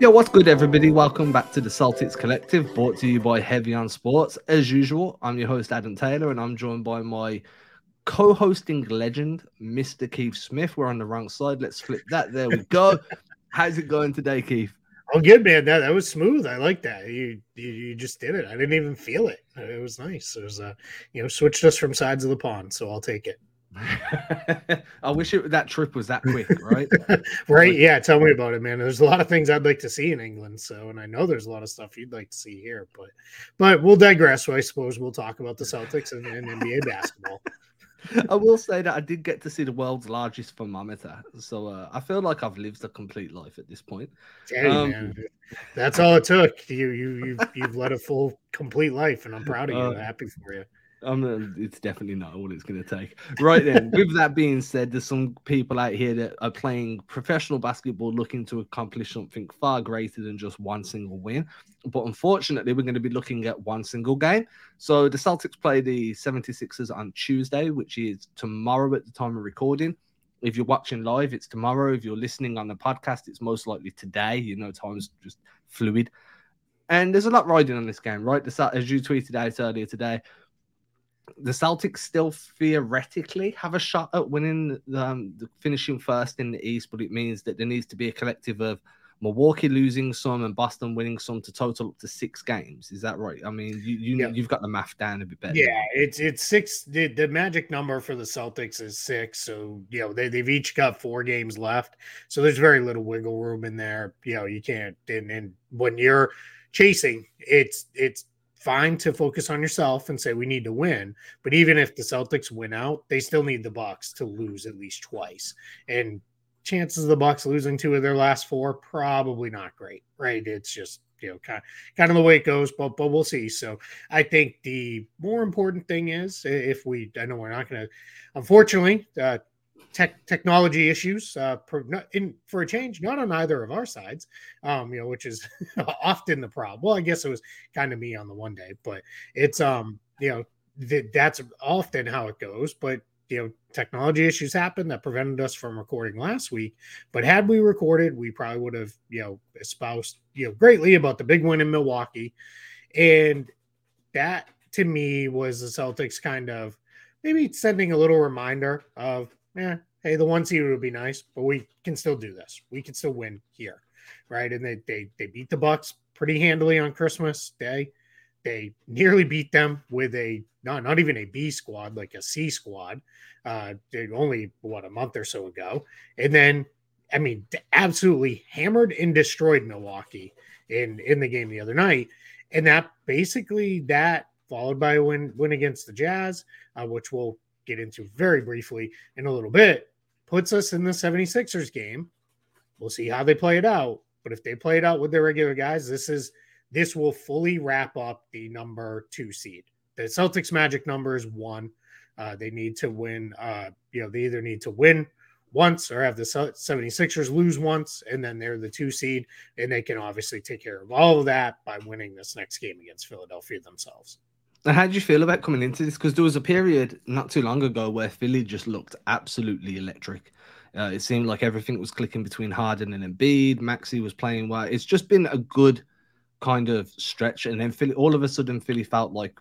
Yo, what's good, everybody? Welcome back to the Celtics Collective, brought to you by Heavy on Sports. As usual, I'm your host, Adam Taylor, and I'm joined by my co hosting legend, Mr. Keith Smith. We're on the wrong side. Let's flip that. There we go. How's it going today, Keith? Oh, good, man. That, that was smooth. I like that. You, you you just did it. I didn't even feel it. It was nice. It was, uh, you know, switched us from sides of the pond, so I'll take it. I wish it, that trip was that quick, right? right. Yeah. Tell me about it, man. There's a lot of things I'd like to see in England. So, and I know there's a lot of stuff you'd like to see here, but, but we'll digress. So I suppose we'll talk about the Celtics and, and NBA basketball. I will say that I did get to see the world's largest thermometer, so uh, I feel like I've lived a complete life at this point. Hey, um, man, that's all it took. You you you've, you've led a full, complete life, and I'm proud of you. Uh, happy for you. Um, it's definitely not all it's going to take. Right then, with that being said, there's some people out here that are playing professional basketball looking to accomplish something far greater than just one single win. But unfortunately, we're going to be looking at one single game. So the Celtics play the 76ers on Tuesday, which is tomorrow at the time of recording. If you're watching live, it's tomorrow. If you're listening on the podcast, it's most likely today. You know, time's just fluid. And there's a lot riding on this game, right? The, as you tweeted out earlier today, the Celtics still theoretically have a shot at winning, um, the finishing first in the East, but it means that there needs to be a collective of Milwaukee losing some and Boston winning some to total up to six games. Is that right? I mean, you, you yeah. you've got the math down a bit better. Yeah, it's it's six. The, the magic number for the Celtics is six. So you know they they've each got four games left. So there's very little wiggle room in there. You know you can't. And, and when you're chasing, it's it's fine to focus on yourself and say we need to win. But even if the celtics win out they still need the bucks to lose at least twice. And chances of the bucks losing two of their last four probably not great right? It's just you know kind of, kind of the way it goes but but we'll see. So i think the more important thing is if we i know we're not going to unfortunately uh, tech technology issues uh, per, in, for a change, not on either of our sides, um, you know, which is often the problem. Well, I guess it was kind of me on the one day, but it's um, you know, th- that's often how it goes. But you know, technology issues happened that prevented us from recording last week. But had we recorded, we probably would have you know espoused you know greatly about the big win in Milwaukee, and that to me was the Celtics kind of maybe sending a little reminder of yeah, hey, the one seed would be nice, but we can still do this. We can still win here, right? And they they they beat the Bucks pretty handily on Christmas Day. They nearly beat them with a not not even a B squad, like a C squad. Uh, only what a month or so ago, and then I mean, absolutely hammered and destroyed Milwaukee in in the game the other night, and that basically that followed by a win win against the Jazz, uh, which we'll get into very briefly in a little bit, puts us in the 76ers game. We'll see how they play it out. But if they play it out with their regular guys, this is this will fully wrap up the number two seed. The Celtics magic number is one. Uh, they need to win. Uh, you know, they either need to win once or have the 76ers lose once, and then they're the two seed, and they can obviously take care of all of that by winning this next game against Philadelphia themselves. And how did you feel about coming into this? Because there was a period not too long ago where Philly just looked absolutely electric. Uh, it seemed like everything was clicking between Harden and Embiid. Maxey was playing well. It's just been a good kind of stretch, and then Philly, all of a sudden, Philly felt like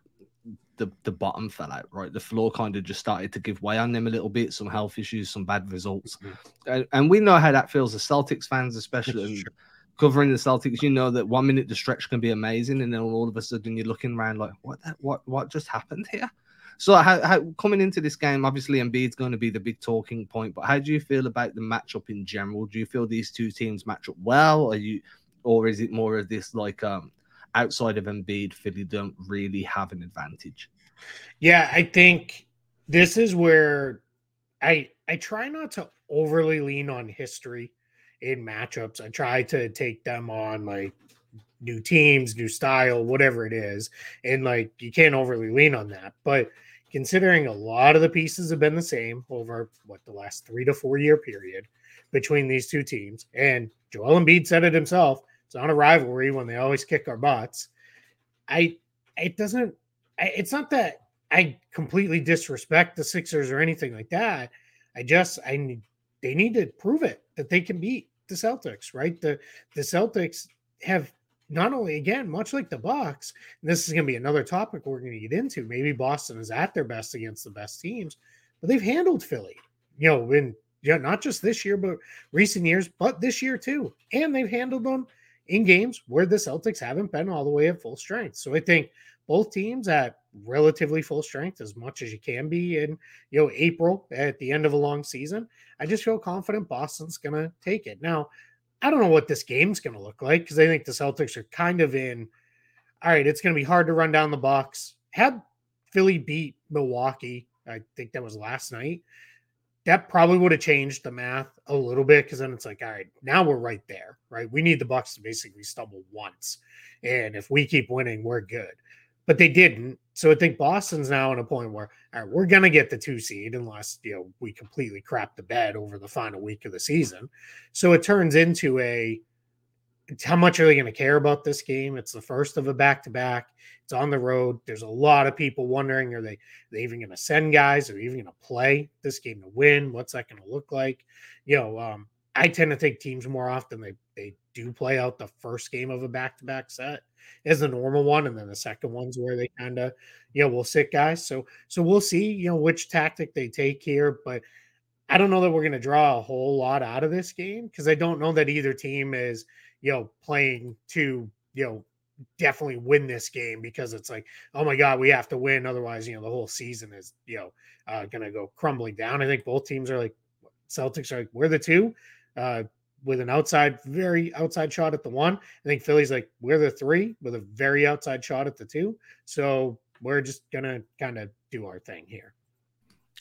the the bottom fell out. Right, the floor kind of just started to give way on them a little bit. Some health issues, some bad results, mm-hmm. and, and, we know how that feels as Celtics fans, especially covering the Celtics, you know that one minute the stretch can be amazing, and then all of a sudden you're looking around like, what, what, what just happened here? So, how, how, coming into this game, obviously Embiid's going to be the big talking point. But how do you feel about the matchup in general? Do you feel these two teams match up well, or you, or is it more of this like um outside of Embiid, Philly don't really have an advantage? Yeah, I think this is where I I try not to overly lean on history in matchups. I try to take them on like new teams, new style, whatever it is. And like you can't overly lean on that. But considering a lot of the pieces have been the same over what the last three to four year period between these two teams, and Joel Embiid said it himself, it's not a rivalry when they always kick our butts. I it doesn't I, it's not that I completely disrespect the Sixers or anything like that. I just I they need to prove it that they can beat the Celtics, right? The the Celtics have not only again, much like the Bucks, this is going to be another topic we're going to get into. Maybe Boston is at their best against the best teams, but they've handled Philly, you know, in yeah, not just this year, but recent years, but this year too. And they've handled them in games where the Celtics haven't been all the way at full strength. So I think both teams at relatively full strength as much as you can be in you know April at the end of a long season. I just feel confident Boston's going to take it. Now, I don't know what this game's going to look like because I think the Celtics are kind of in. All right, it's going to be hard to run down the box. Had Philly beat Milwaukee, I think that was last night. That probably would have changed the math a little bit because then it's like, all right, now we're right there, right? We need the Bucks to basically stumble once, and if we keep winning, we're good but they didn't. So I think Boston's now in a point where all right, we're gonna get the two seed unless you know we completely crap the bed over the final week of the season. So it turns into a how much are they going to care about this game? It's the first of a back to back. It's on the road. There's a lot of people wondering: Are they are they even going to send guys? Are they even going to play this game to win? What's that going to look like? You know, um, I tend to think teams more often they they do play out the first game of a back to back set as the normal one, and then the second one's where they kind of you know will sit guys. So so we'll see you know which tactic they take here, but I don't know that we're going to draw a whole lot out of this game because I don't know that either team is you know playing to you know definitely win this game because it's like oh my god we have to win otherwise you know the whole season is you know uh, going to go crumbling down. I think both teams are like Celtics are like we're the two. Uh, with an outside, very outside shot at the one. I think Philly's like, we're the three with a very outside shot at the two. So we're just going to kind of do our thing here.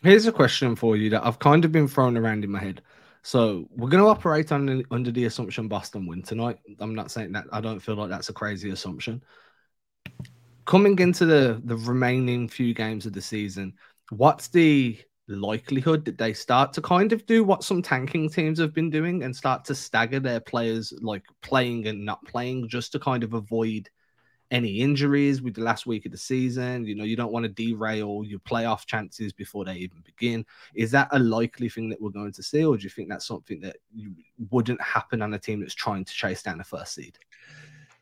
Here's a question for you that I've kind of been thrown around in my head. So we're going to operate on under the assumption Boston win tonight. I'm not saying that I don't feel like that's a crazy assumption. Coming into the the remaining few games of the season, what's the likelihood that they start to kind of do what some tanking teams have been doing and start to stagger their players like playing and not playing just to kind of avoid any injuries with the last week of the season. You know, you don't want to derail your playoff chances before they even begin. Is that a likely thing that we're going to see, or do you think that's something that wouldn't happen on a team that's trying to chase down the first seed?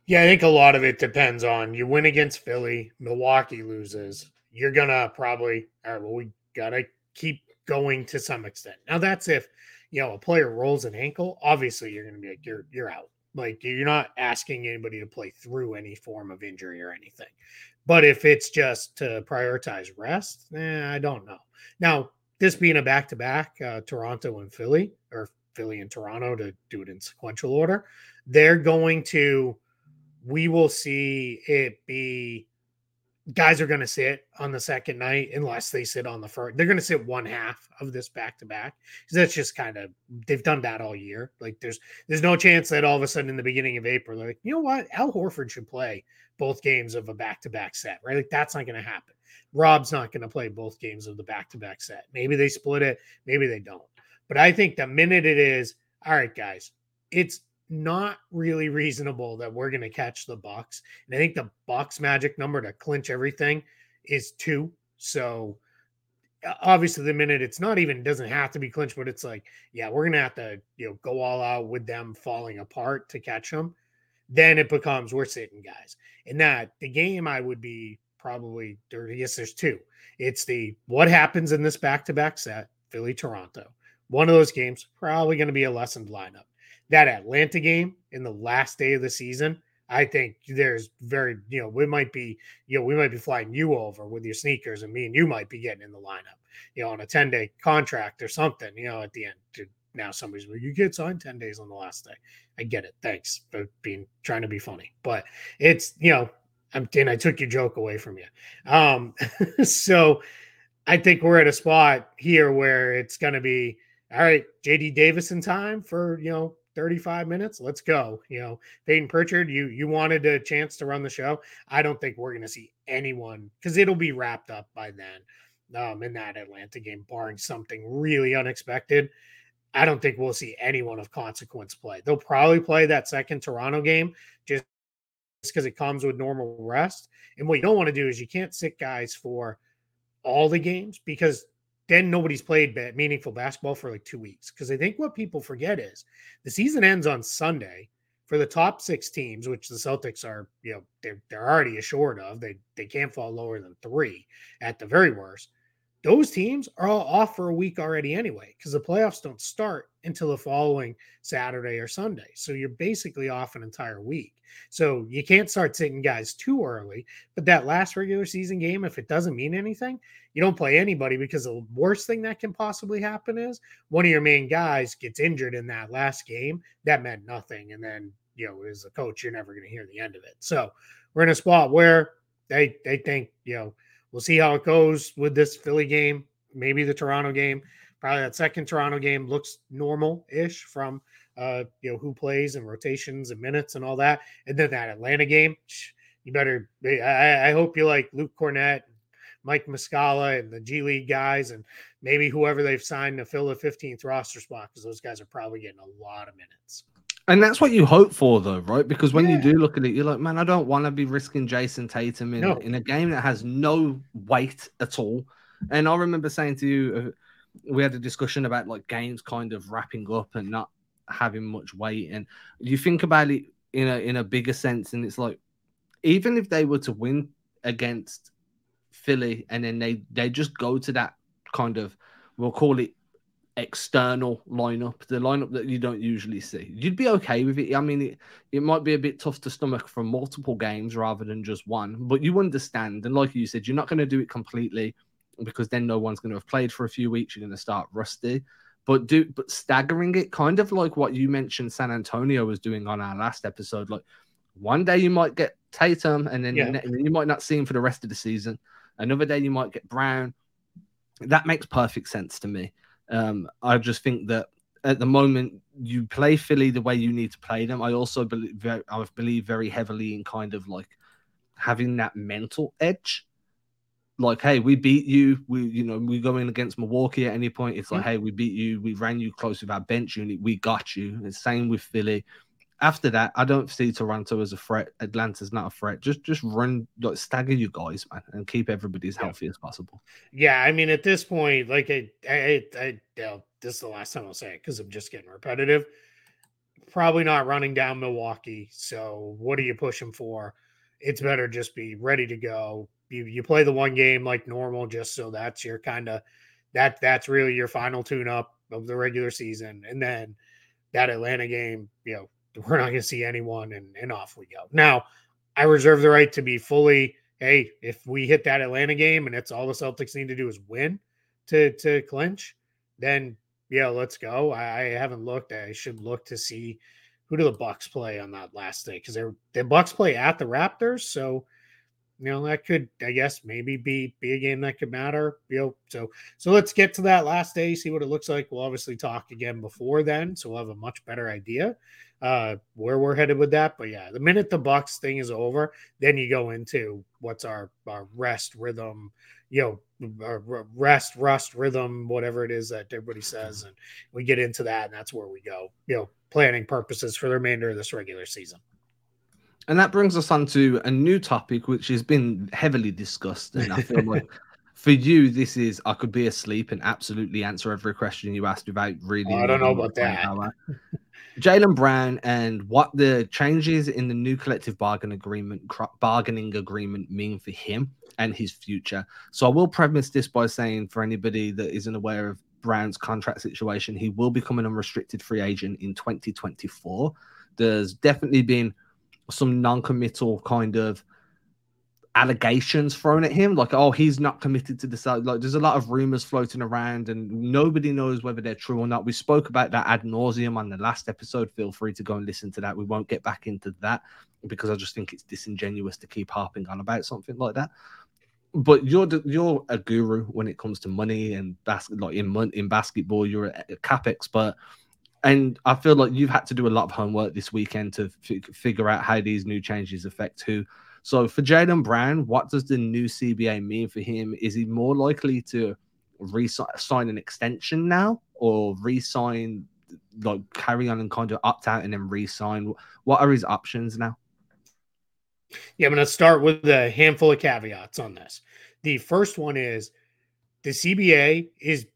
Yeah, I think a lot of it depends on you win against Philly, Milwaukee loses. You're gonna probably all right. Well, we gotta keep going to some extent. Now that's if you know a player rolls an ankle, obviously you're going to be like you're you're out. Like you're not asking anybody to play through any form of injury or anything. But if it's just to prioritize rest, eh, I don't know. Now this being a back to back, Toronto and Philly, or Philly and Toronto to do it in sequential order, they're going to. We will see it be guys are going to sit on the second night unless they sit on the first. They're going to sit one half of this back to back because that's just kind of they've done that all year. Like there's there's no chance that all of a sudden in the beginning of April, they're like you know what, Al Horford should play both games of a back to back set, right? Like that's not going to happen. Rob's not going to play both games of the back to back set. Maybe they split it, maybe they don't. But I think the minute it is, all right, guys, it's not really reasonable that we're going to catch the Bucks. And I think the Bucks magic number to clinch everything is two. So obviously the minute it's not even doesn't have to be clinched, but it's like, yeah, we're gonna have to, you know, go all out with them falling apart to catch them. Then it becomes we're sitting guys. And that the game I would be probably. Yes, there's two. It's the what happens in this back-to-back set, Philly Toronto. One of those games, probably going to be a lessened lineup that Atlanta game in the last day of the season, I think there's very, you know, we might be, you know, we might be flying you over with your sneakers and me and you might be getting in the lineup, you know, on a 10 day contract or something, you know, at the end. Now somebody's like, you get signed 10 days on the last day. I get it. Thanks for being trying to be funny. But it's, you know, I'm and I took your joke away from you. Um, so I think we're at a spot here where it's gonna be all right, JD Davison time for you know 35 minutes. Let's go. You know, Payton Pritchard, you you wanted a chance to run the show. I don't think we're going to see anyone because it'll be wrapped up by then. Um, in that Atlanta game, barring something really unexpected, I don't think we'll see anyone of consequence play. They'll probably play that second Toronto game just because it comes with normal rest. And what you don't want to do is you can't sit guys for all the games because then nobody's played meaningful basketball for like two weeks. Because I think what people forget is the season ends on Sunday for the top six teams, which the Celtics are, you know, they're, they're already assured of. They they can't fall lower than three at the very worst those teams are all off for a week already anyway because the playoffs don't start until the following Saturday or Sunday. So you're basically off an entire week. So you can't start sitting guys too early. But that last regular season game, if it doesn't mean anything, you don't play anybody because the worst thing that can possibly happen is one of your main guys gets injured in that last game. That meant nothing. And then, you know, as a coach, you're never going to hear the end of it. So we're in a spot where they they think, you know, We'll see how it goes with this Philly game, maybe the Toronto game. Probably that second Toronto game looks normal-ish from uh, you know who plays and rotations and minutes and all that. And then that Atlanta game, you better. I, I hope you like Luke Kornet, Mike Muscala, and the G League guys, and maybe whoever they've signed to fill the 15th roster spot because those guys are probably getting a lot of minutes. And that's what you hope for, though, right? Because when yeah. you do look at it, you're like, man, I don't want to be risking Jayson Tatum in, no. in a game that has no weight at all. And I remember saying to you, uh, we had a discussion about like games kind of wrapping up and not having much weight. And you think about it in a in a bigger sense, and it's like, even if they were to win against Philly, and then they they just go to that kind of, we'll call it external lineup, the lineup that you don't usually see. You'd be okay with it. I mean, it, it might be a bit tough to stomach from multiple games rather than just one, but you understand. And like you said, you're not going to do it completely because then no one's going to have played for a few weeks. You're going to start rusty. But do but staggering it, kind of like what you mentioned San Antonio was doing on our last episode. Like one day you might get Tatum, and then yeah. you might not see him for the rest of the season. Another day you might get Brown. That makes perfect sense to me. Um, I just think that at the moment you play Philly the way you need to play them. I also believe very, I believe very heavily in kind of like having that mental edge. Like, hey, we beat you. We, you know, we go in against Milwaukee at any point. It's like, mm-hmm. hey, we beat you. We ran you close with our bench unit. We got you. The same with Philly after that, I don't see Toronto as a threat. Atlanta's not a threat. Just just run like stagger you guys, man, and keep everybody as healthy yeah. as possible. Yeah, I mean, at this point, like I, I, I, I you know, this is the last time I'll say it because I'm just getting repetitive. Probably not running down Milwaukee. So what are you pushing for? It's better just be ready to go. You you play the one game like normal, just so that's your kind of that that's really your final tune up of the regular season, and then that Atlanta game, you know, we're not going to see anyone, and, and off we go. Now, I reserve the right to be fully, hey, if we hit that Atlanta game and it's all the Celtics need to do is win to to clinch, then yeah, let's go. I, I haven't looked. I should look to see who do the Bucks play on that last day because they're the Bucks play at the Raptors, so you know that could i guess maybe be be a game that could matter you know so so let's get to that last day see what it looks like we'll obviously talk again before then so we'll have a much better idea uh where we're headed with that but yeah the minute the bucks thing is over then you go into what's our our rest rhythm you know rest rust rhythm whatever it is that everybody says and we get into that and that's where we go you know planning purposes for the remainder of this regular season and that brings us on to a new topic, which has been heavily discussed. And I feel like for you, this is I could be asleep and absolutely answer every question you asked without really. Oh, I don't know about that. Jaylen Brown and what the changes in the new collective bargain agreement bargaining agreement mean for him and his future. So I will premise this by saying for anybody that isn't aware of Brown's contract situation, he will become an unrestricted free agent in 2024. There's definitely been some non-committal kind of allegations thrown at him like oh he's not committed to this like there's a lot of rumors floating around and nobody knows whether they're true or not. We spoke about that ad nauseum on the last episode. Feel free to go and listen to that. We won't get back into that because i just think it's disingenuous to keep harping on about something like that. But you're you're a guru when it comes to money and basket like in in basketball you're a, cap expert. And I feel like you've had to do a lot of homework this weekend to f- figure out how these new changes affect who. So for Jaylen Brown, what does the new CBA mean for him? Is he more likely to re-sign an extension now, or re-sign, like carry on and kind of opt out and then re-sign? What are his options now? Yeah, I'm going to start with a handful of caveats on this. The first one is the CBA is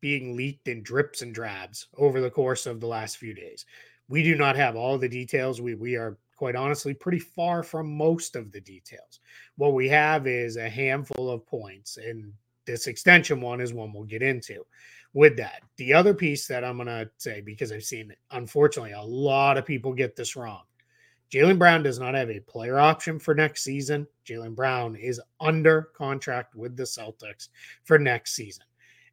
being leaked in drips and drabs over the course of the last few days. We do not have all the details. We we are quite honestly pretty far from most of the details. What we have is a handful of points, and this extension one is one we'll get into. With that, the other piece that I'm going to say, because I've seen, unfortunately, a lot of people get this wrong. Jaylen Brown does not have a player option for next season. Jaylen Brown is under contract with the Celtics for next season.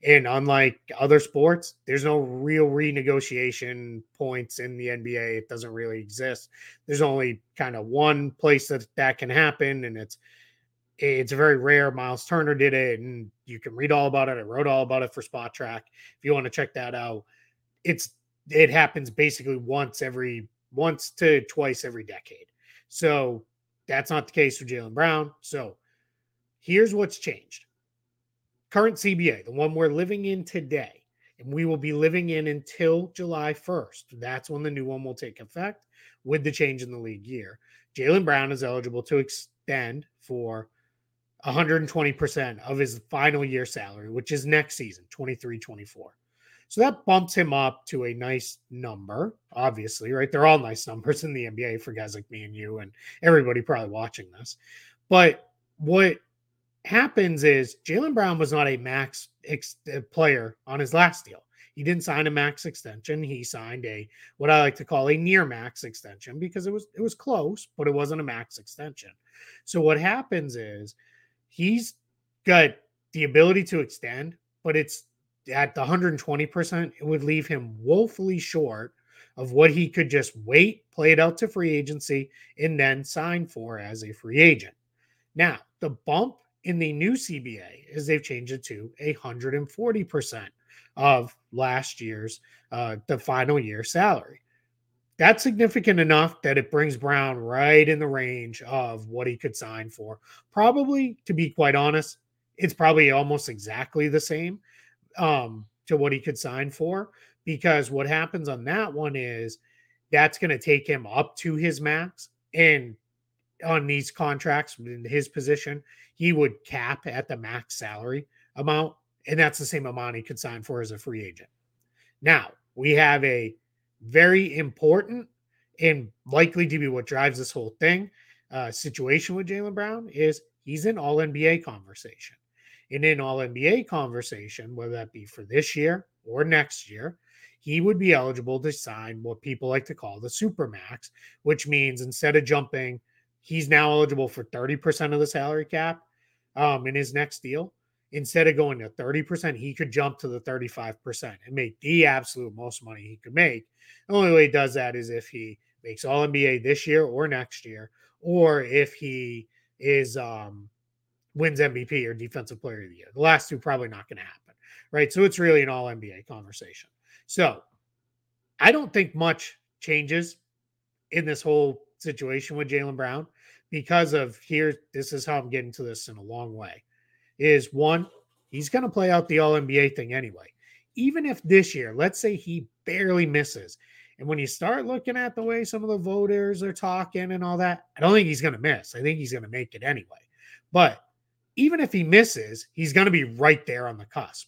And unlike other sports, there's no real renegotiation points in the NBA. It doesn't really exist. There's only kind of one place that that can happen, and it's it's a very rare. Myles Turner did it, and you can read all about it. I wrote all about it for Spotrac. If you want to check that out, it's it happens basically once every once to twice every decade. So that's not the case for Jaylen Brown. So here's what's changed current CBA, the one we're living in today, and we will be living in until July 1st. That's when the new one will take effect with the change in the league year. Jaylen Brown is eligible to extend for 120% of his final year salary, which is next season, 23 24. So that bumps him up to a nice number, obviously, right? They're all nice numbers in the NBA for guys like me and you and everybody probably watching this. But what happens is Jaylen Brown was not a max ex- uh, player on his last deal. He didn't sign a max extension. He signed a what I like to call a near max extension because it was it was close, but it wasn't a max extension. So what happens is he's got the ability to extend, but it's at the 120%, it would leave him woefully short of what he could just wait, play it out to free agency, and then sign for as a free agent. Now, the bump in the new CBA is they've changed it to a 140% of last year's uh, the final year salary. That's significant enough that it brings Brown right in the range of what he could sign for. Probably, to be quite honest, it's probably almost exactly the same um, to what he could sign for because what happens on that one is that's going to take him up to his max and on these contracts in his position he would cap at the max salary amount, and that's the same amount he could sign for as a free agent. Now, we have a very important and likely to be what drives this whole thing uh, situation with Jaylen Brown is he's in all NBA conversation. And in all NBA conversation, whether that be for this year or next year, he would be eligible to sign what people like to call the super max, which means instead of jumping – he's now eligible for 30% of the salary cap um, in his next deal. Instead of going to 30%, he could jump to the 35% and make the absolute most money he could make. The only way he does that is if he makes all NBA this year or next year, or if he is um, wins MVP or defensive player of the year. The last two probably not going to happen. Right. So it's really an all NBA conversation. So I don't think much changes in this whole situation with Jaylen Brown because of here. This is how I'm getting to this in a long way. Is one, he's going to play out the All NBA thing anyway. Even if this year, let's say he barely misses, and when you start looking at the way some of the voters are talking and all that, I don't think he's going to miss. I think he's going to make it anyway. But even if he misses, he's going to be right there on the cusp.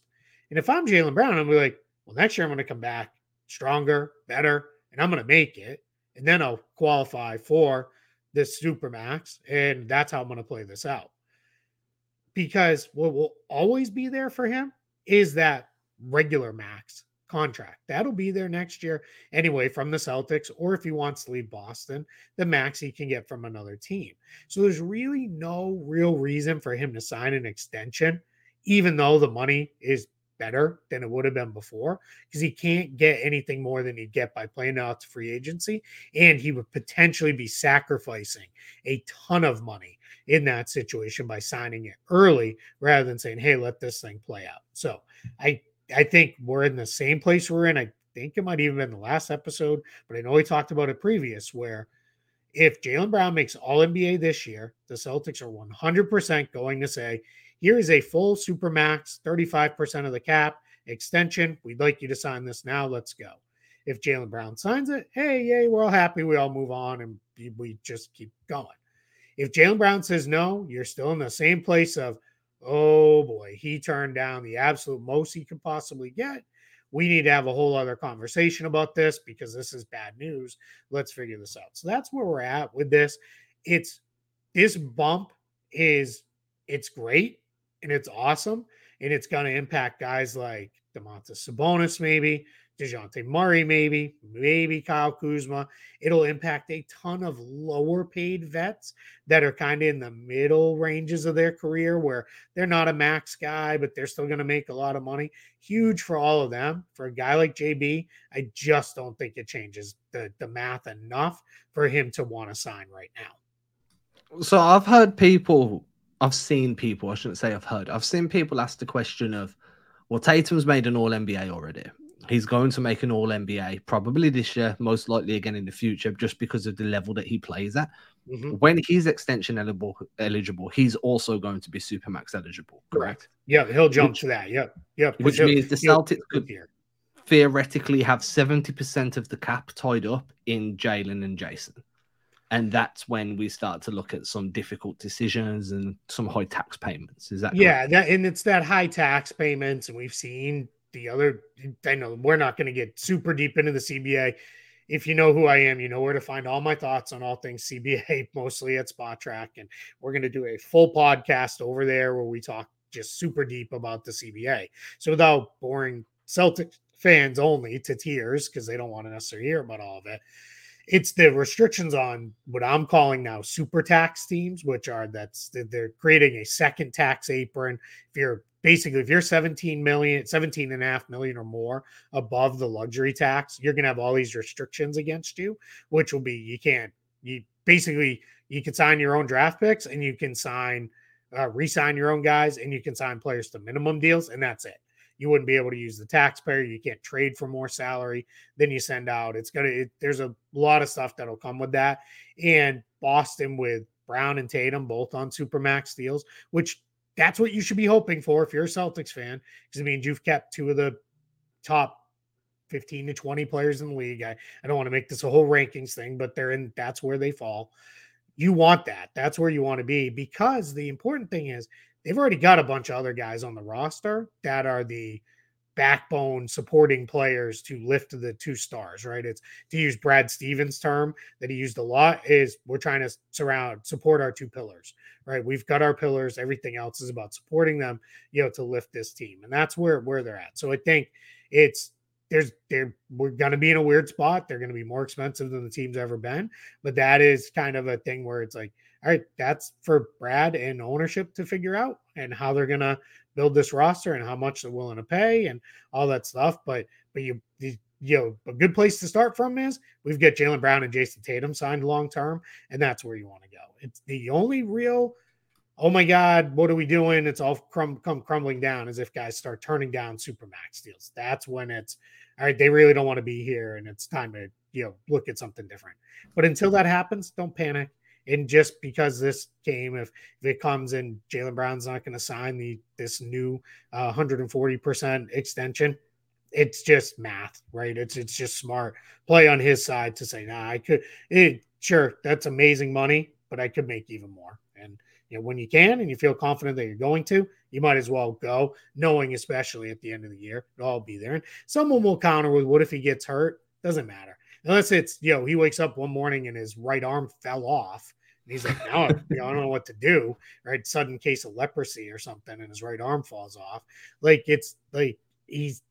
And if I'm Jaylen Brown, I'm be like, well, next year I'm going to come back stronger, better, and I'm going to make it and then I'll qualify for this supermax, and that's how I'm going to play this out. Because what will always be there for him is that regular max contract. That'll be there next year anyway from the Celtics, or if he wants to leave Boston, the max he can get from another team. So there's really no real reason for him to sign an extension, even though the money is better than it would have been before because he can't get anything more than he'd get by playing out to free agency. And he would potentially be sacrificing a ton of money in that situation by signing it early rather than saying, hey, let this thing play out. So I I think we're in the same place we're in. I think it might even been the last episode, but I know we talked about it previous where if Jaylen Brown makes all NBA this year, the Celtics are 100% going to say, here is a full super max, 35% of the cap extension. We'd like you to sign this now. Let's go. If Jaylen Brown signs it, hey, yay, we're all happy. We all move on and we just keep going. If Jaylen Brown says no, you're still in the same place of, Oh boy, he turned down the absolute most he could possibly get. We need to have a whole other conversation about this because this is bad news. Let's figure this out. So that's where we're at with this. It's this bump is it's great and it's awesome and it's going to impact guys like Domantas Sabonis, maybe Dejounte Murray, maybe, maybe Kyle Kuzma. It'll impact a ton of lower paid vets that are kind of in the middle ranges of their career where they're not a max guy, but they're still going to make a lot of money. Huge for all of them. For a guy like JB, I just don't think it changes the, the math enough for him to want to sign right now. So I've heard people, I've seen people, I shouldn't say I've heard, I've seen people ask the question of, well, Tatum's made an all NBA already. He's going to make an all NBA probably this year, most likely again in the future, just because of the level that he plays at. Mm-hmm. When he's extension eligible, eligible, he's also going to be supermax eligible. Correct? Yeah, he'll jump which, to that. Yep, yep. Which means the Celtics could theoretically have seventy percent of the cap tied up in Jaylen and Jayson, and that's when we start to look at some difficult decisions and some high tax payments. Is that yeah? That and it's that high tax payments, and we've seen the other I know we're not going to get super deep into the CBA. If you know who I am, you know where to find all my thoughts on all things CBA, mostly at Spotrac. And we're going to do a full podcast over there where we talk just super deep about the CBA. So without boring Celtic fans only to tears, because they don't want to necessarily hear about all of it, it's the restrictions on what I'm calling now super tax teams, which are that's they're creating a second tax apron. If you're basically if you're 17 million 17 and a half million or more above the luxury tax you're to have all these restrictions against you which will be you can't you basically you can sign your own draft picks and you can sign uh, re-sign your own guys and you can sign players to minimum deals and that's it you wouldn't be able to use the taxpayer you can't trade for more salary than you send out it's gonna it, there's a lot of stuff that'll come with that and boston with brown and tatum both on supermax deals which that's what you should be hoping for if you're a Celtics fan, because it means you've kept two of the top 15 to 20 players in the league. I, I don't want to make this a whole rankings thing, but they're in that's where they fall. You want that. That's where you want to be because the important thing is they've already got a bunch of other guys on the roster that are the backbone supporting players to lift the two stars, right? It's to use Brad Stevens' term that he used a lot is we're trying to surround support our two pillars, right? We've got our pillars, everything else is about supporting them, you know, to lift this team. And that's where where they're at. So I think it's there's they're we're gonna be in a weird spot. They're gonna be more expensive than the team's ever been, but that is kind of a thing where it's like, all right, that's for Brad and ownership to figure out and how they're gonna build this roster and how much they're willing to pay and all that stuff. But but you you know a good place to start from is we've got Jaylen Brown and Jayson Tatum signed long term, and that's where you want to go. It's the only real. Oh my God, what are we doing? It's all crum- come crumbling down as if guys start turning down super max deals. That's when it's all right. They really don't want to be here, and it's time to you know look at something different. But until that happens, don't panic. And just because this game, if, if it comes and Jaylen Brown's not going to sign the this new uh, 140% extension, it's just math, right? It's it's just smart play on his side to say, nah, I could. It, sure, that's amazing money, but I could make even more. And you know, when you can and you feel confident that you're going to, you might as well go, knowing especially at the end of the year, it'll all be there. And someone will counter with, "What if he gets hurt?" Doesn't matter unless it's you know he wakes up one morning and his right arm fell off and he's like now you know, i don't know what to do right sudden case of leprosy or something and his right arm falls off like it's like he's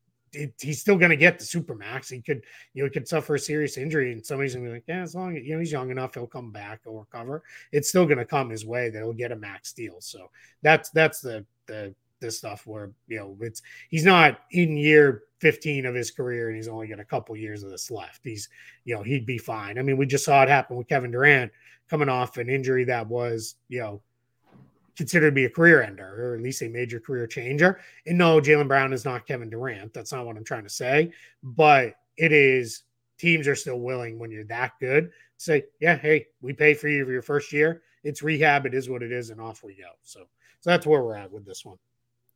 he's still going to get the super max. He could, you know, he could suffer a serious injury, and somebody's going to be like, yeah, as long as you know he's young enough, he'll come back, he'll recover. It's still going to come his way that he'll get a max deal. So that's that's the the this stuff where you know it's he's not in year 15 of his career and he's only got a couple years of this left. He's you know he'd be fine. I mean, we just saw it happen with Kevin Durant coming off an injury that was you know considered to be a career ender or at least a major career changer. And no, Jaylen Brown is not Kevin Durant. That's not what I'm trying to say, but it is teams are still willing when you're that good to say, yeah, hey, we pay for you for your first year. It's rehab. It is what it is, and off we go. So, so that's where we're at with this one.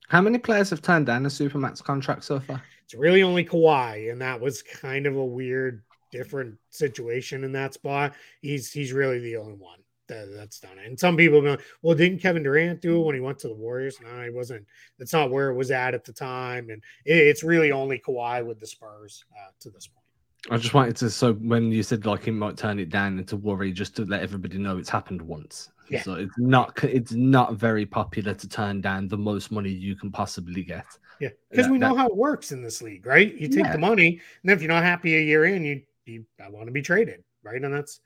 How many players have turned down a Supermax contract so far? It's really only Kawhi, and that was kind of a weird, different situation in that spot. He's he's really the only one that, that's done. And some people go, well, didn't Kevin Durant do it when he went to the Warriors? No, he wasn't. That's not where it was at at the time. And it, it's really only Kawhi with the Spurs uh, to this point. I just wanted to so when you said like he might turn it down into worry, just to let everybody know it's happened once. Yeah. So it's not it's not very popular to turn down the most money you can possibly get. Yeah, because we know that, how it works in this league, right? You take yeah. the money, and then if you're not happy a year in, you you I want to be traded, right? And that's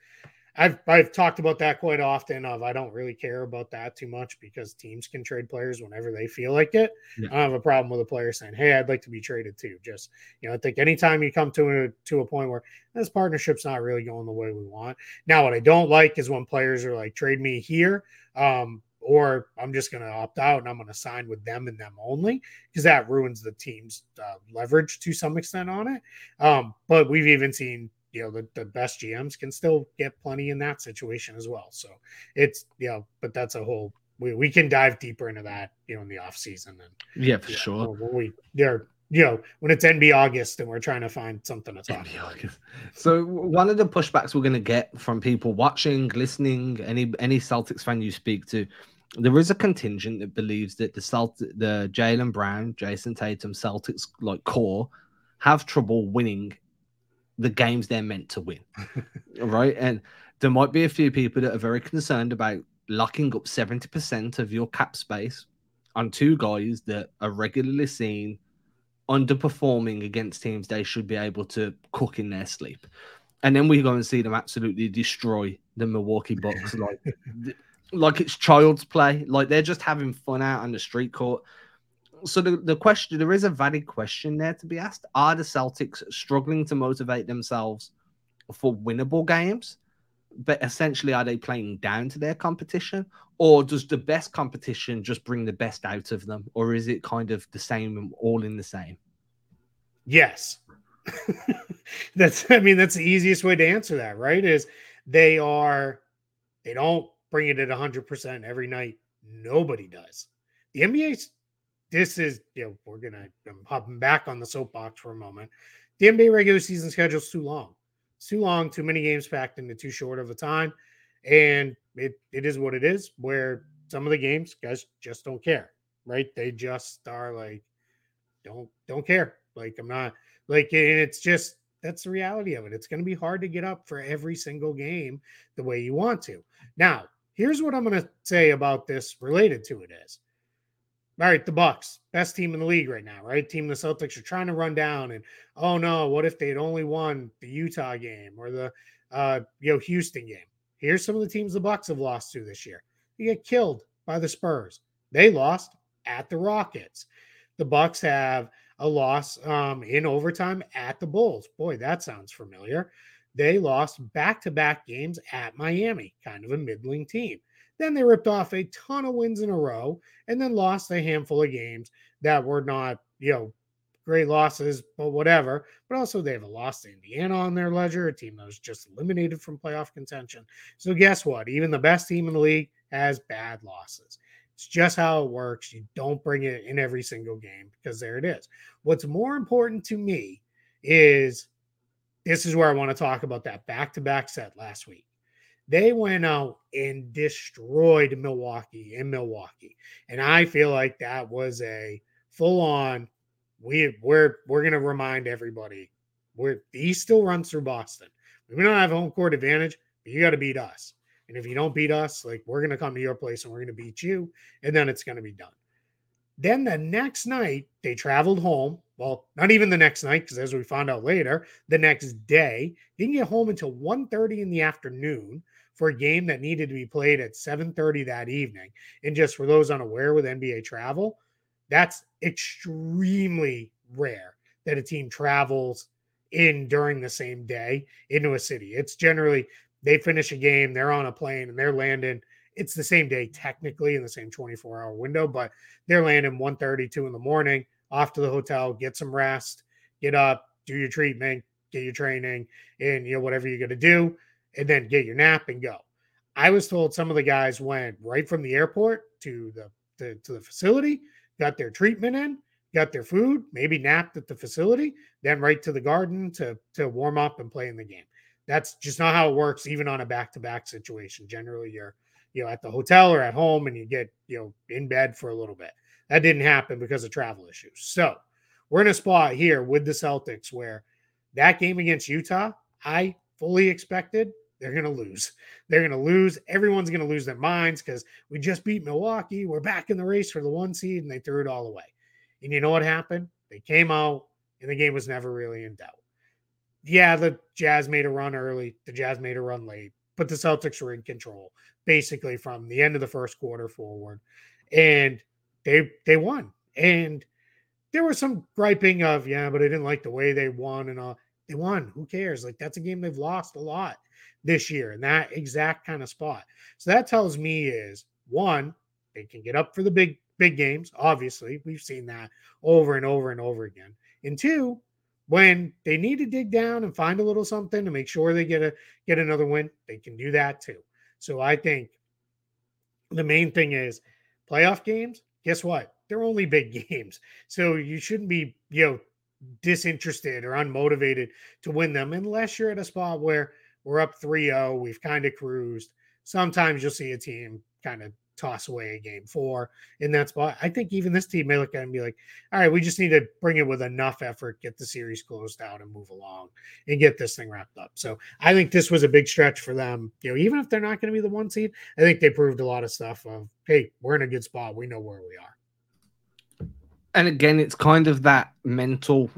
I've I've talked about that quite often. Of I don't really care about that too much because teams can trade players whenever they feel like it. Yeah. I don't have a problem with a player saying, "Hey, I'd like to be traded too." Just you know, I think anytime you come to a to a point where this partnership's not really going the way we want. Now, what I don't like is when players are like, "Trade me here," um, or I'm just going to opt out and I'm going to sign with them and them only because that ruins the team's uh, leverage to some extent on it. Um, but we've even seen you know the, the best GMs can still get plenty in that situation as well. So it's you know, but that's a whole we, we can dive deeper into that you know in the off season and yeah for sure when we they're you know when it's NB August and we're trying to find something to talk about. So one of the pushbacks we're going to get from people watching, listening, any any Celtics fan you speak to, there is a contingent that believes that the Celt the Jaylen Brown, Jayson Tatum Celtics like core have trouble winning the games they're meant to win. right. And there might be a few people that are very concerned about locking up 70% of your cap space on two guys that are regularly seen underperforming against teams they should be able to cook in their sleep. And then we go and see them absolutely destroy the Milwaukee Bucks like like it's child's play. Like they're just having fun out on the street court so the, the question there is a valid question there to be asked. Are the celtics struggling to motivate themselves for winnable games? But essentially are they playing down to their competition? Or does the best competition just bring the best out of them? Or is it kind of the same all in the same? Yes. That's i mean that's the easiest way to answer that right? Is they are they don't bring it at 100% every night. Nobody does. The nba's this is, you know, we're gonna I'm hopping back on the soapbox for a moment. The NBA regular season schedule is too long. It's too long, too many games packed into too short of a time. And it it is what it is, where some of the games guys just don't care, right? They just are like, don't don't care. Like I'm not like it's just that's the reality of it. It's going to be hard to get up for every single game the way you want to. Now, here's what I'm going to say about this related to it is all right, the Bucks, best team in the league right now, right? Team the Celtics are trying to run down, and oh no, what if they'd only won the Utah game or the uh, you know Houston game? Here's some of the teams the Bucks have lost to this year. They get killed by the Spurs. They lost at the Rockets. The Bucks have a loss um, in overtime at the Bulls. Boy, that sounds familiar. They lost back-to-back games at Miami, kind of a middling team. Then they ripped off a ton of wins in a row and then lost a handful of games that were not, you know, great losses, but whatever. But also, they have a loss to Indiana on their ledger, a team that was just eliminated from playoff contention. So, guess what? Even the best team in the league has bad losses. It's just how it works. You don't bring it in every single game because there it is. What's more important to me is this is where I want to talk about that back to back set last week. They went out and destroyed Milwaukee in Milwaukee. And I feel like that was a full on we we're we're gonna remind everybody we're East still runs through Boston. We don't have home court advantage, but you got to beat us. And if you don't beat us, like we're gonna come to your place and we're gonna beat you, and then it's gonna be done. Then the next night, they traveled home. Well, not even the next night, because as we found out later, the next day, didn't get home until 1.30 in the afternoon for a game that needed to be played at 7:30 that evening. And just for those unaware with NBA travel, that's extremely rare that a team travels in during the same day into a city. It's generally they finish a game, they're on a plane and they're landing. It's the same day technically in the same 24 hour window, but they're landing 1:32 in the morning off to the hotel, get some rest, get up, do your treatment, get your training, and you know whatever you're gonna do and then get your nap and go. I was told some of the guys went right from the airport to the to, to the facility, got their treatment in, got their food, maybe napped at the facility, then right to the garden to to warm up and play in the game. That's just not how it works, even on a back-to-back situation. Generally, you're you know at the hotel or at home and you get you know in bed for a little bit. That didn't happen because of travel issues. So we're in a spot here with the Celtics where that game against Utah, I fully expected they're going to lose. They're going to lose. Everyone's going to lose their minds because we just beat Milwaukee. We're back in the race for the one seed, and they threw it all away. And you know what happened? They came out, and the game was never really in doubt. Yeah, the Jazz made a run early, the Jazz made a run late, but the Celtics were in control basically from the end of the first quarter forward. And they they won. And there was some griping of, yeah, but I didn't like the way they won and all. They won. Who cares? Like that's a game they've lost a lot this year in that exact kind of spot. So that tells me is one, they can get up for the big big games. Obviously, we've seen that over and over and over again. And two, when they need to dig down and find a little something to make sure they get a get another win, they can do that too. So I think the main thing is playoff games. Guess what? They're only big games. So you shouldn't be, you know, disinterested or unmotivated to win them unless you're at a spot where we're up 3-0, we've kind of cruised. Sometimes you'll see a team kind of toss away a game four in that spot. I think even this team may look at and be like, all right, we just need to bring it with enough effort, get the series closed out and move along and get this thing wrapped up. So I think this was a big stretch for them. You know, even if they're not going to be the one seed, I think they proved a lot of stuff of, hey, we're in a good spot. We know where we are. And again, it's kind of that mental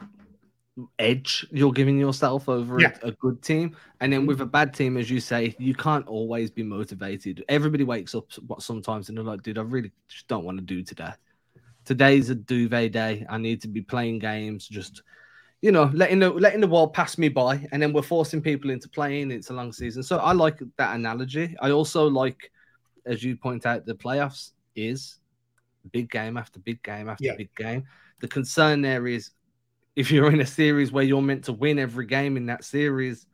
edge you're giving yourself over yeah. a, a, good team. And then mm-hmm. with a bad team, as you say, you can't always be motivated. Everybody wakes up sometimes and they're like, dude, I really just don't want to do today. Today's a duvet day. I need to be playing games, just you know, letting the letting the world pass me by, and then we're forcing people into playing. It's a long season, so I like that analogy. I also like, as you point out, the playoffs is big game after big game after yeah. big game. The concern there is if you're in a series where you're meant to win every game in that series,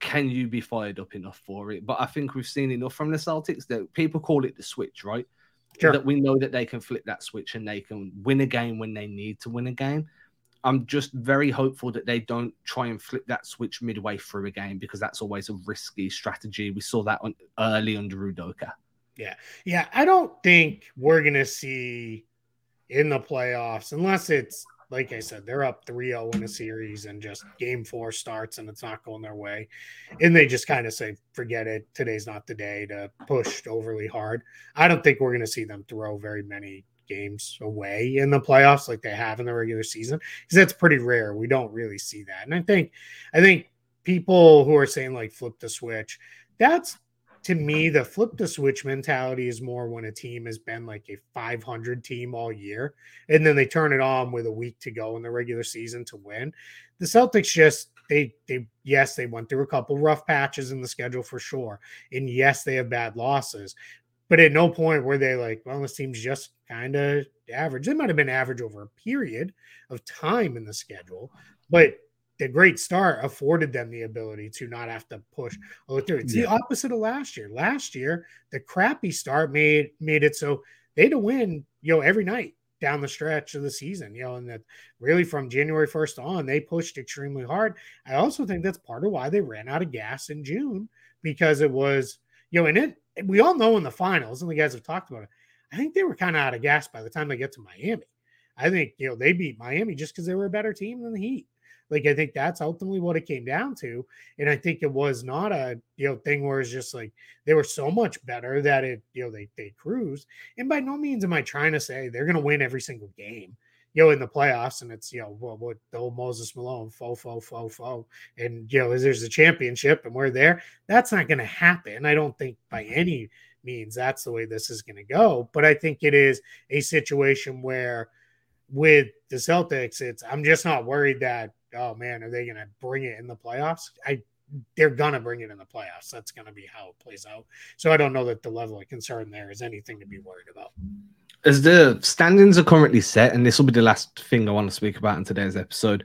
can you be fired up enough for it? But I think we've seen enough from the Celtics that people call it the switch, right? Sure. That we know that they can flip that switch and they can win a game when they need to win a game. I'm just very hopeful that they don't try and flip that switch midway through a game because that's always a risky strategy. We saw that on, early under Udoka. Yeah. Yeah. I don't think we're going to see in the playoffs, unless it's like I said, they're up 3 0 in a series and just game four starts and it's not going their way. And they just kind of say, forget it. Today's not the day to push overly hard. I don't think we're going to see them throw very many games away in the playoffs like they have in the regular season because that's pretty rare. We don't really see that. And I think, I think people who are saying like flip the switch, that's to me, the flip the switch mentality is more when a team has been like a 500 team all year, and then they turn it on with a week to go in the regular season to win. The Celtics just they they yes they went through a couple rough patches in the schedule for sure, and yes they have bad losses, but at no point were they like, well, this team's just kind of average. They might have been average over a period of time in the schedule, but the great start afforded them the ability to not have to push all through. It's yeah. the opposite of last year. Last year, the crappy start made made it so they had to win, you know, every night down the stretch of the season, you know, and that really from January 1st on, they pushed extremely hard. I also think that's part of why they ran out of gas in June because it was, you know, and it we all know in the finals, and the guys have talked about it. I think they were kind of out of gas by the time they get to Miami. I think, you know, they beat Miami just because they were a better team than the Heat. Like I think that's ultimately what it came down to. And I think it was not a you know thing where it's just like they were so much better that it, you know, they they cruised. And by no means am I trying to say they're gonna win every single game you know, in the playoffs, and it's you know, well, what the old Moses Malone, fo fo fo fo, and you know, there's a championship, and we're there. That's not going to happen. I don't think by mm-hmm. any means that's the way this is going to go. But I think it is a situation where, with the Celtics, it's I'm just not worried that oh man, are they going to bring it in the playoffs? I they're gonna bring it in the playoffs. That's gonna be how it plays out. So I don't know that the level of concern there is anything to be worried about. As the standings are currently set, and this will be the last thing I want to speak about in today's episode,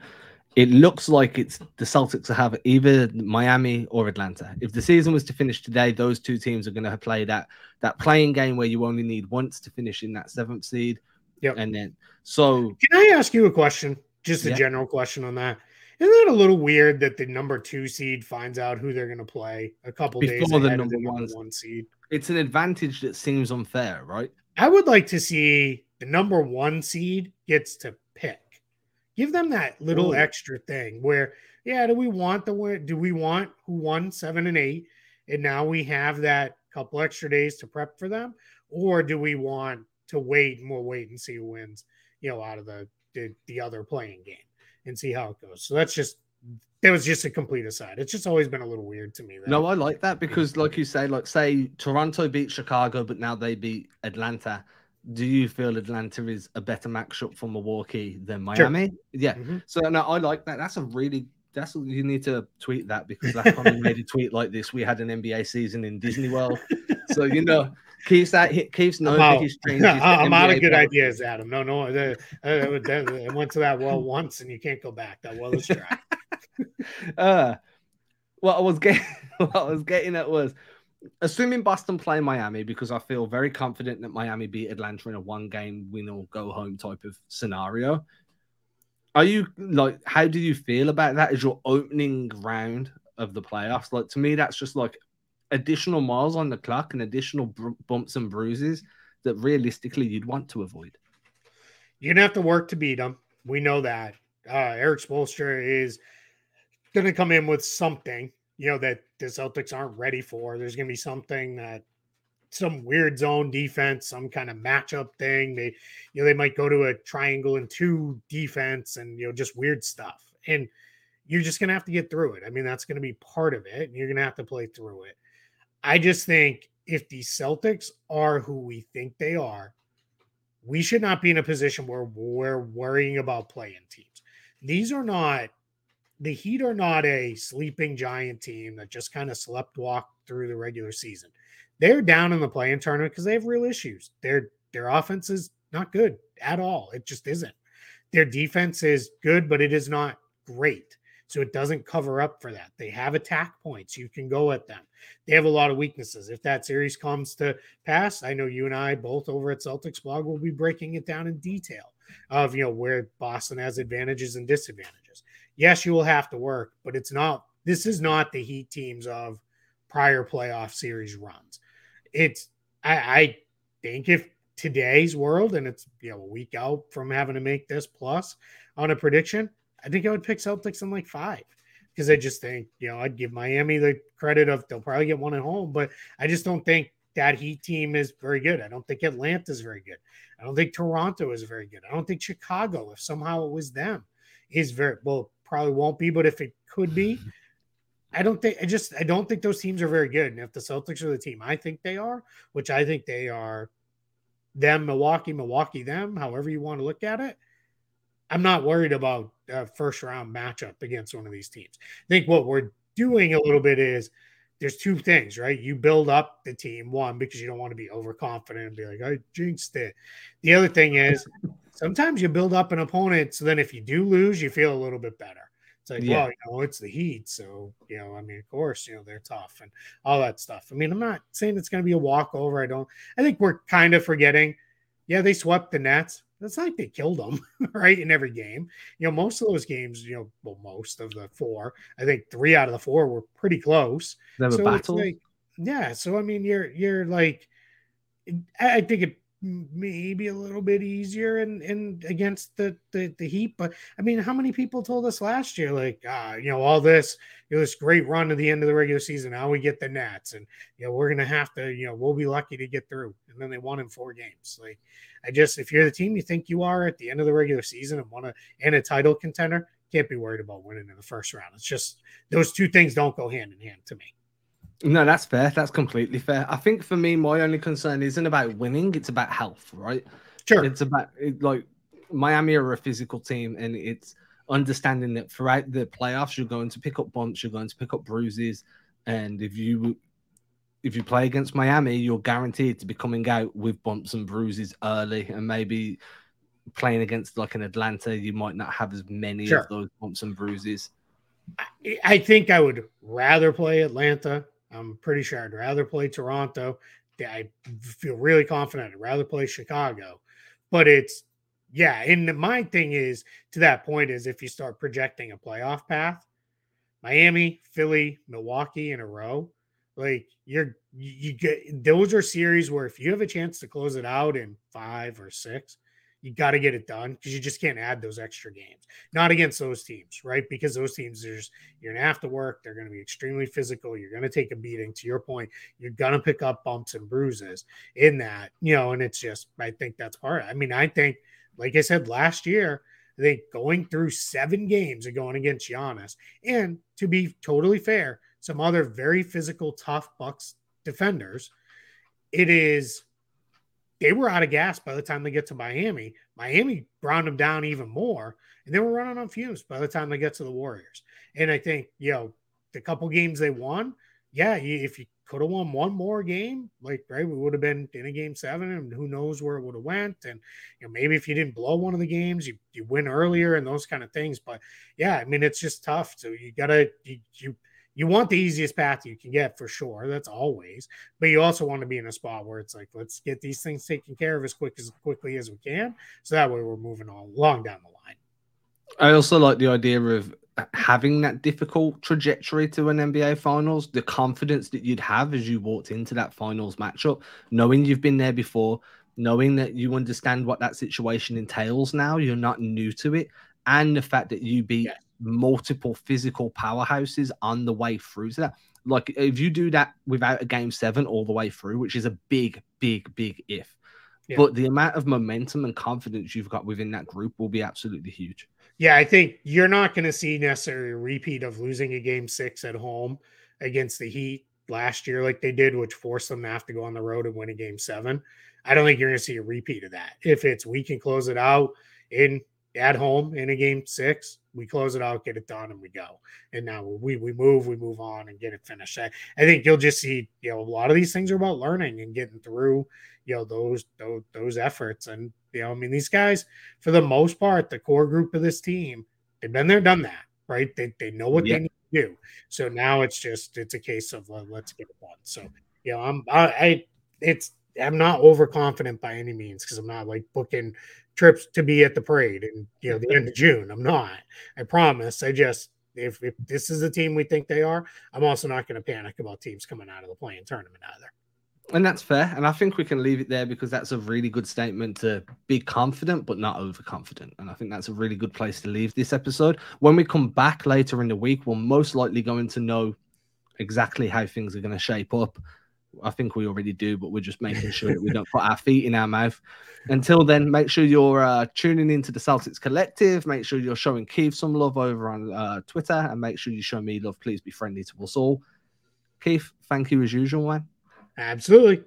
it looks like it's the Celtics to have either Miami or Atlanta. If the season was to finish today, those two teams are going to play that that play-in game where you only need once to finish in that seventh seed. Yep. And then, so can I ask you a question? Just a yeah. general question on that. Isn't it a little weird that the number two seed finds out who they're going to play a couple Before days ahead the number, of the number one seed? It's an advantage that seems unfair, right? I would like to see the number one seed gets to pick. Give them that little Ooh. extra thing where, yeah, do we want the do we want who won seven and eight, and now we have that couple extra days to prep for them, or do we want to wait and we'll wait and see who wins, you know, out of the the, the other play-in game and see how it goes. So that's just that was just a complete aside. It's just always been a little weird to me. That, no, I like that because, like you say, like say Toronto beat Chicago, but now they beat Atlanta. Do you feel Atlanta is a better matchup for Milwaukee than Miami? Sure. Yeah. Mm-hmm. So no, I like that. That's a really that's you need to tweet that because time we made a tweet like this, we had an NBA season in Disney World. so you know, keeps that keeps knowing that he's trained. I'm out of good ideas, Adam. No, no, the, uh, I went to that well once, and you can't go back. That well is dry. uh, what I was getting, what I was getting at was, assuming Boston play Miami, because I feel very confident that Miami beat Atlanta in a one-game win or go home type of scenario. Are you like? How do you feel about that as your opening round of the playoffs? Like to me, that's just like additional miles on the clock and additional br- bumps and bruises that realistically you'd want to avoid. You're gonna have to work to beat them. We know that. Uh, Erik Spoelstra is gonna come in with something, you know, that the Celtics aren't ready for. There's gonna be something that some weird zone defense, some kind of matchup thing. They, you know, they might go to a triangle and two defense and, you know, just weird stuff. And you're just going to have to get through it. I mean, that's going to be part of it. And you're going to have to play through it. I just think if the Celtics are who we think they are, we should not be in a position where we're worrying about playing teams. These are not, the Heat are not a sleeping giant team that just kind of slept walk through the regular season they're down in the play-in tournament because they have real issues. Their their offense is not good at all. It just isn't. Their defense is good, but it is not great. So it doesn't cover up for that. They have attack points. You can go at them. They have a lot of weaknesses. If that series comes to pass, I know you and I both over at CelticsBlog will be breaking it down in detail of you know where Boston has advantages and disadvantages. Yes, you will have to work, but it's not this is not the Heat teams of prior playoff series runs it's I, I think if today's world and it's you know a week out from having to make this plus on a prediction, I think I would pick Celtics in like five because I just think you know I'd give Miami the credit of they'll probably get one at home, but I just don't think that Heat team is very good. I don't think Atlanta is very good. I don't think Toronto is very good. I don't think Chicago, if somehow it was them, is very well probably won't be, but if it could be, I don't think I just I don't think those teams are very good. And if the Celtics are the team I think they are, which I think they are, them Milwaukee, Milwaukee them, however you want to look at it, I'm not worried about a first round matchup against one of these teams. I think what we're doing a little bit is there's two things, right? You build up the team, one, because you don't want to be overconfident and be like, I jinxed it. The other thing is sometimes you build up an opponent so then if you do lose, you feel a little bit better. It's like, yeah. well, you know, it's the Heat, so you know, I mean, of course, you know, they're tough and all that stuff. I mean, I'm not saying it's going to be a walkover. I don't. I think we're kind of forgetting. Yeah, they swept the Nets. It's not like they killed them, right? In every game, you know, most of those games, you know, well, most of the four, I think three out of the four were pretty close. They so a battle. Like, yeah, so I mean, you're you're like, I think it maybe a little bit easier and and against the, the the Heat. But I mean, how many people told us last year, like, ah, you know, all this, you know, this great run to the end of the regular season. Now we get the Nets, and you know, we're gonna have to, you know, we'll be lucky to get through. And then they won in four games. Like, I just, if you're the team you think you are at the end of the regular season and want to and a title contender, can't be worried about winning in the first round. It's just those two things don't go hand in hand to me. No, that's fair. That's completely fair. I think for me, my only concern isn't about winning; it's about health, right? Sure. It's about it, like Miami are a physical team, and it's understanding that throughout the playoffs, you're going to pick up bumps, you're going to pick up bruises, and if you if you play against Miami, you're guaranteed to be coming out with bumps and bruises early, and maybe playing against like an Atlanta, you might not have as many sure. of those bumps and bruises. I think I would rather play Atlanta I'm pretty sure I'd rather play Toronto. I feel really confident. I'd rather play Chicago, but it's yeah, and my thing is to that point is if you start projecting a playoff path, Miami, Philly, Milwaukee in a row, like you're you get those are series where if you have a chance to close it out in five or six, you got to get it done because you just can't add those extra games. Not against those teams, right? Because those teams, there's you're gonna have to work. They're gonna be extremely physical. You're gonna take a beating. To your point, you're gonna pick up bumps and bruises in that, you know. And it's just, I think that's part. I mean, I think, like I said last year, I think going through seven games and going against Giannis, and to be totally fair, some other very physical, tough Bucks defenders, it is they were out of gas by the time they get to Miami. Miami ground them down even more, and they were running on fumes by the time they get to the Warriors. And I think, you know, the couple games they won, yeah, if you could have won one more game, like right, we would have been in a game seven, and who knows where it would have went. And you know, maybe if you didn't blow one of the games, you you win earlier and those kind of things. But yeah, I mean, it's just tough. So you gotta you, you you want the easiest path you can get for sure. That's always, but you also want to be in a spot where it's like, let's get these things taken care of as quick as quickly as we can. So that way we're moving on long down the line. I also like the idea of having that difficult trajectory to an NBA finals, the confidence that you'd have as you walked into that finals matchup, knowing you've been there before, knowing that you understand what that situation entails now, you're not new to it, and the fact that you beat multiple physical powerhouses on the way through to that. Like if you do that without a game seven all the way through, which is a big, big, big if. Yeah. But the amount of momentum and confidence you've got within that group will be absolutely huge. Yeah, I think you're not going to see necessarily a repeat of losing a game six at home against the Heat last year, like they did, which forced them to have to go on the road and win a game seven. I don't think you're going to see a repeat of that. If it's we can close it out in at home in a game six, we close it out, get it done, and we go. And now we we move, we move on and get it finished. I, I think you'll just see, you know, a lot of these things are about learning and getting through, you know, those those those efforts. And you know, I mean, these guys, for the most part, the core group of this team, they've been there, done that, right? They they know what yeah. they need to do. So now it's just it's a case of let's get it done. So you know, I'm I, I it's I'm not overconfident by any means because I'm not like booking trips to be at the parade and you know the end of June. I'm not. I promise. I just if, if this is the team we think they are, I'm also not going to panic about teams coming out of the play-in tournament either. And that's fair. And I think we can leave it there because that's a really good statement to be confident, but not overconfident. And I think that's a really good place to leave this episode. When we come back later in the week, we're most likely going to know exactly how things are going to shape up I think we already do, but we're just making sure that we don't put our feet in our mouth. Until then, make sure you're uh, tuning into the Celtics Collective. Make sure you're showing Keith some love over on uh, Twitter, and make sure you show me love. Please be friendly to us all. Keith, thank you as usual, man. Absolutely.